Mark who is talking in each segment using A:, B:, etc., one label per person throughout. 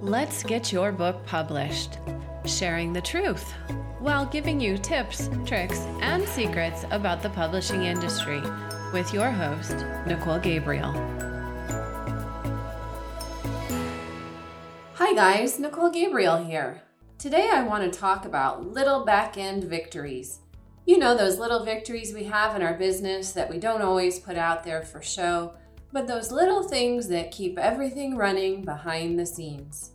A: Let's get your book published, sharing the truth while giving you tips, tricks, and secrets about the publishing industry with your host, Nicole Gabriel.
B: Hi, guys, Nicole Gabriel here. Today I want to talk about little back end victories. You know, those little victories we have in our business that we don't always put out there for show, but those little things that keep everything running behind the scenes.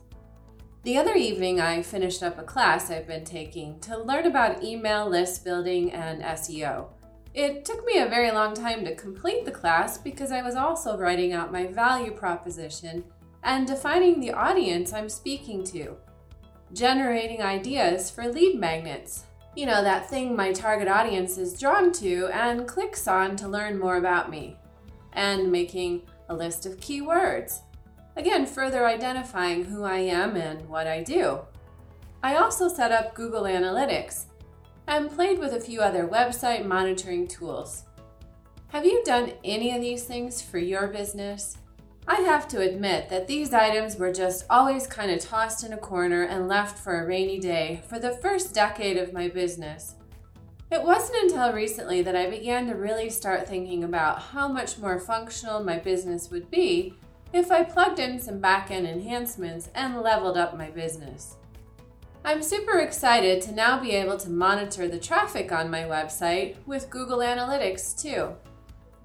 B: The other evening, I finished up a class I've been taking to learn about email list building and SEO. It took me a very long time to complete the class because I was also writing out my value proposition and defining the audience I'm speaking to, generating ideas for lead magnets. You know, that thing my target audience is drawn to and clicks on to learn more about me, and making a list of keywords Again, further identifying who I am and what I do. I also set up Google Analytics and played with a few other website monitoring tools. Have you done any of these things for your business? I have to admit that these items were just always kind of tossed in a corner and left for a rainy day for the first decade of my business. It wasn't until recently that I began to really start thinking about how much more functional my business would be if I plugged in some backend enhancements and leveled up my business. I'm super excited to now be able to monitor the traffic on my website with Google Analytics too.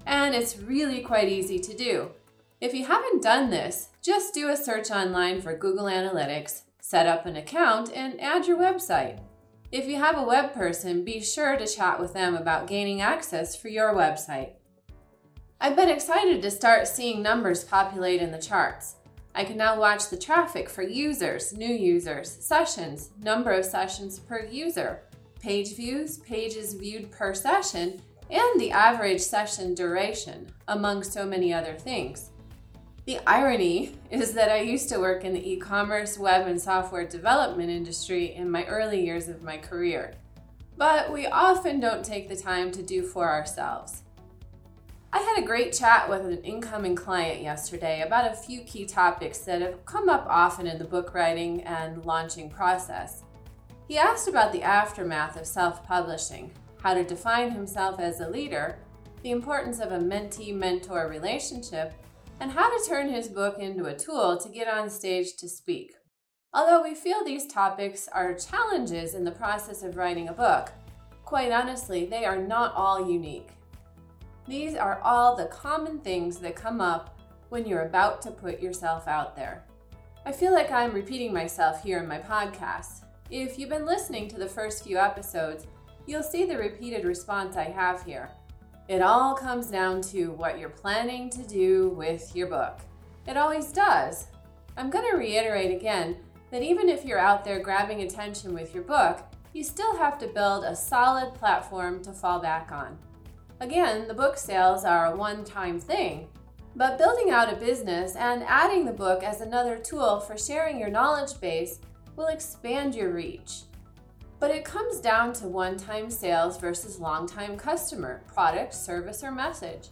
B: And it's really quite easy to do. If you haven't done this, just do a search online for Google Analytics, set up an account, and add your website. If you have a web person, be sure to chat with them about gaining access for your website. I've been excited to start seeing numbers populate in the charts. I can now watch the traffic for users, new users, sessions, number of sessions per user, page views, pages viewed per session, and the average session duration, among so many other things. The irony is that I used to work in the e commerce, web, and software development industry in my early years of my career. But we often don't take the time to do for ourselves. I had a great chat with an incoming client yesterday about a few key topics that have come up often in the book writing and launching process. He asked about the aftermath of self publishing, how to define himself as a leader, the importance of a mentee mentor relationship, and how to turn his book into a tool to get on stage to speak. Although we feel these topics are challenges in the process of writing a book, quite honestly, they are not all unique. These are all the common things that come up when you're about to put yourself out there. I feel like I'm repeating myself here in my podcast. If you've been listening to the first few episodes, you'll see the repeated response I have here. It all comes down to what you're planning to do with your book. It always does. I'm going to reiterate again that even if you're out there grabbing attention with your book, you still have to build a solid platform to fall back on. Again, the book sales are a one time thing, but building out a business and adding the book as another tool for sharing your knowledge base will expand your reach. But it comes down to one time sales versus long time customer, product, service, or message.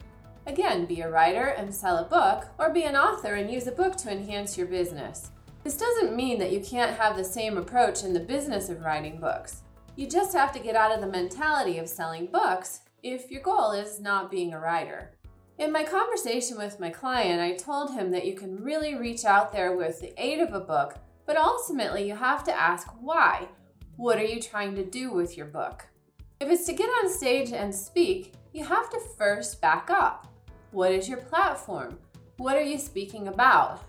B: Again, be a writer and sell a book, or be an author and use a book to enhance your business. This doesn't mean that you can't have the same approach in the business of writing books. You just have to get out of the mentality of selling books if your goal is not being a writer. In my conversation with my client, I told him that you can really reach out there with the aid of a book, but ultimately you have to ask why. What are you trying to do with your book? If it's to get on stage and speak, you have to first back up. What is your platform? What are you speaking about?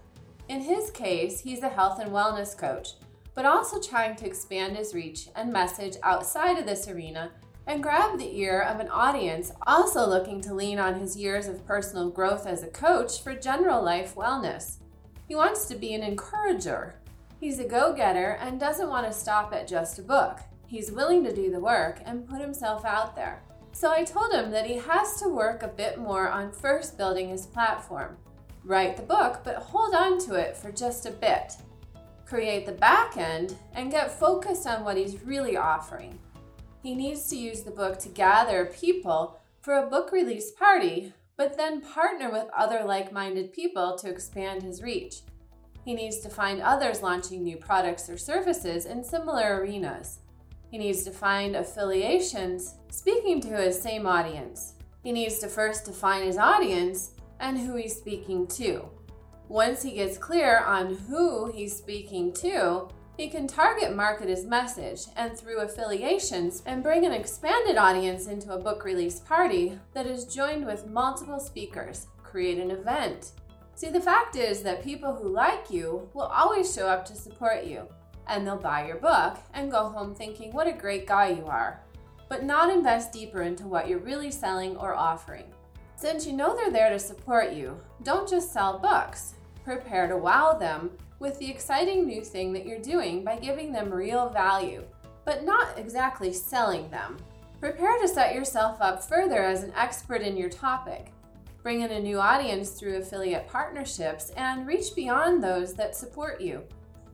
B: In his case, he's a health and wellness coach, but also trying to expand his reach and message outside of this arena and grab the ear of an audience also looking to lean on his years of personal growth as a coach for general life wellness. He wants to be an encourager. He's a go getter and doesn't want to stop at just a book. He's willing to do the work and put himself out there. So I told him that he has to work a bit more on first building his platform. Write the book, but hold on to it for just a bit. Create the back end and get focused on what he's really offering. He needs to use the book to gather people for a book release party, but then partner with other like minded people to expand his reach. He needs to find others launching new products or services in similar arenas. He needs to find affiliations speaking to his same audience. He needs to first define his audience and who he's speaking to. Once he gets clear on who he's speaking to, he can target market his message and through affiliations and bring an expanded audience into a book release party that is joined with multiple speakers, create an event. See, the fact is that people who like you will always show up to support you, and they'll buy your book and go home thinking what a great guy you are, but not invest deeper into what you're really selling or offering. Since you know they're there to support you, don't just sell books. Prepare to wow them with the exciting new thing that you're doing by giving them real value, but not exactly selling them. Prepare to set yourself up further as an expert in your topic. Bring in a new audience through affiliate partnerships and reach beyond those that support you.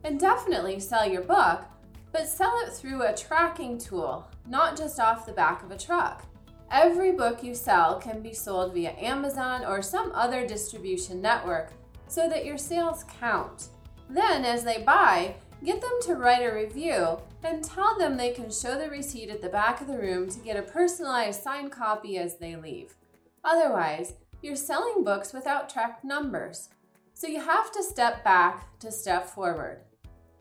B: And definitely sell your book, but sell it through a tracking tool, not just off the back of a truck. Every book you sell can be sold via Amazon or some other distribution network so that your sales count. Then, as they buy, get them to write a review and tell them they can show the receipt at the back of the room to get a personalized signed copy as they leave. Otherwise, you're selling books without tracked numbers. So you have to step back to step forward.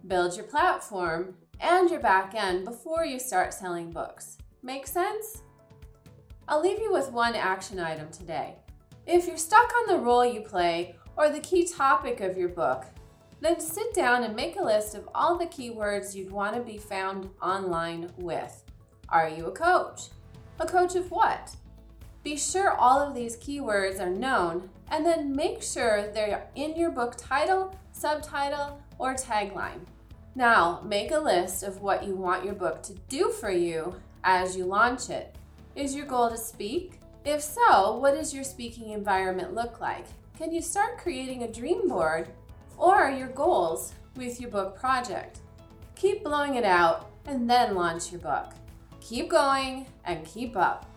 B: Build your platform and your back end before you start selling books. Make sense? I'll leave you with one action item today. If you're stuck on the role you play or the key topic of your book, then sit down and make a list of all the keywords you'd want to be found online with. Are you a coach? A coach of what? Be sure all of these keywords are known and then make sure they're in your book title, subtitle, or tagline. Now, make a list of what you want your book to do for you as you launch it. Is your goal to speak? If so, what does your speaking environment look like? Can you start creating a dream board or your goals with your book project? Keep blowing it out and then launch your book. Keep going and keep up.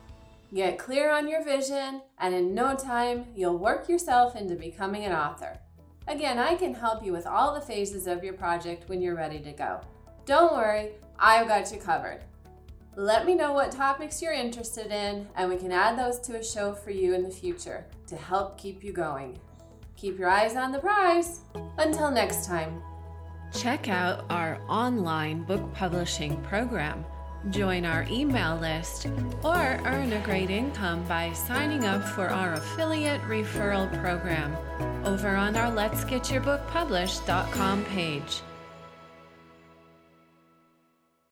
B: Get clear on your vision, and in no time, you'll work yourself into becoming an author. Again, I can help you with all the phases of your project when you're ready to go. Don't worry, I've got you covered. Let me know what topics you're interested in, and we can add those to a show for you in the future to help keep you going. Keep your eyes on the prize. Until next time.
A: Check out our online book publishing program. Join our email list or earn a great income by signing up for our affiliate referral program over on our Let's Get Your Book Published.com page.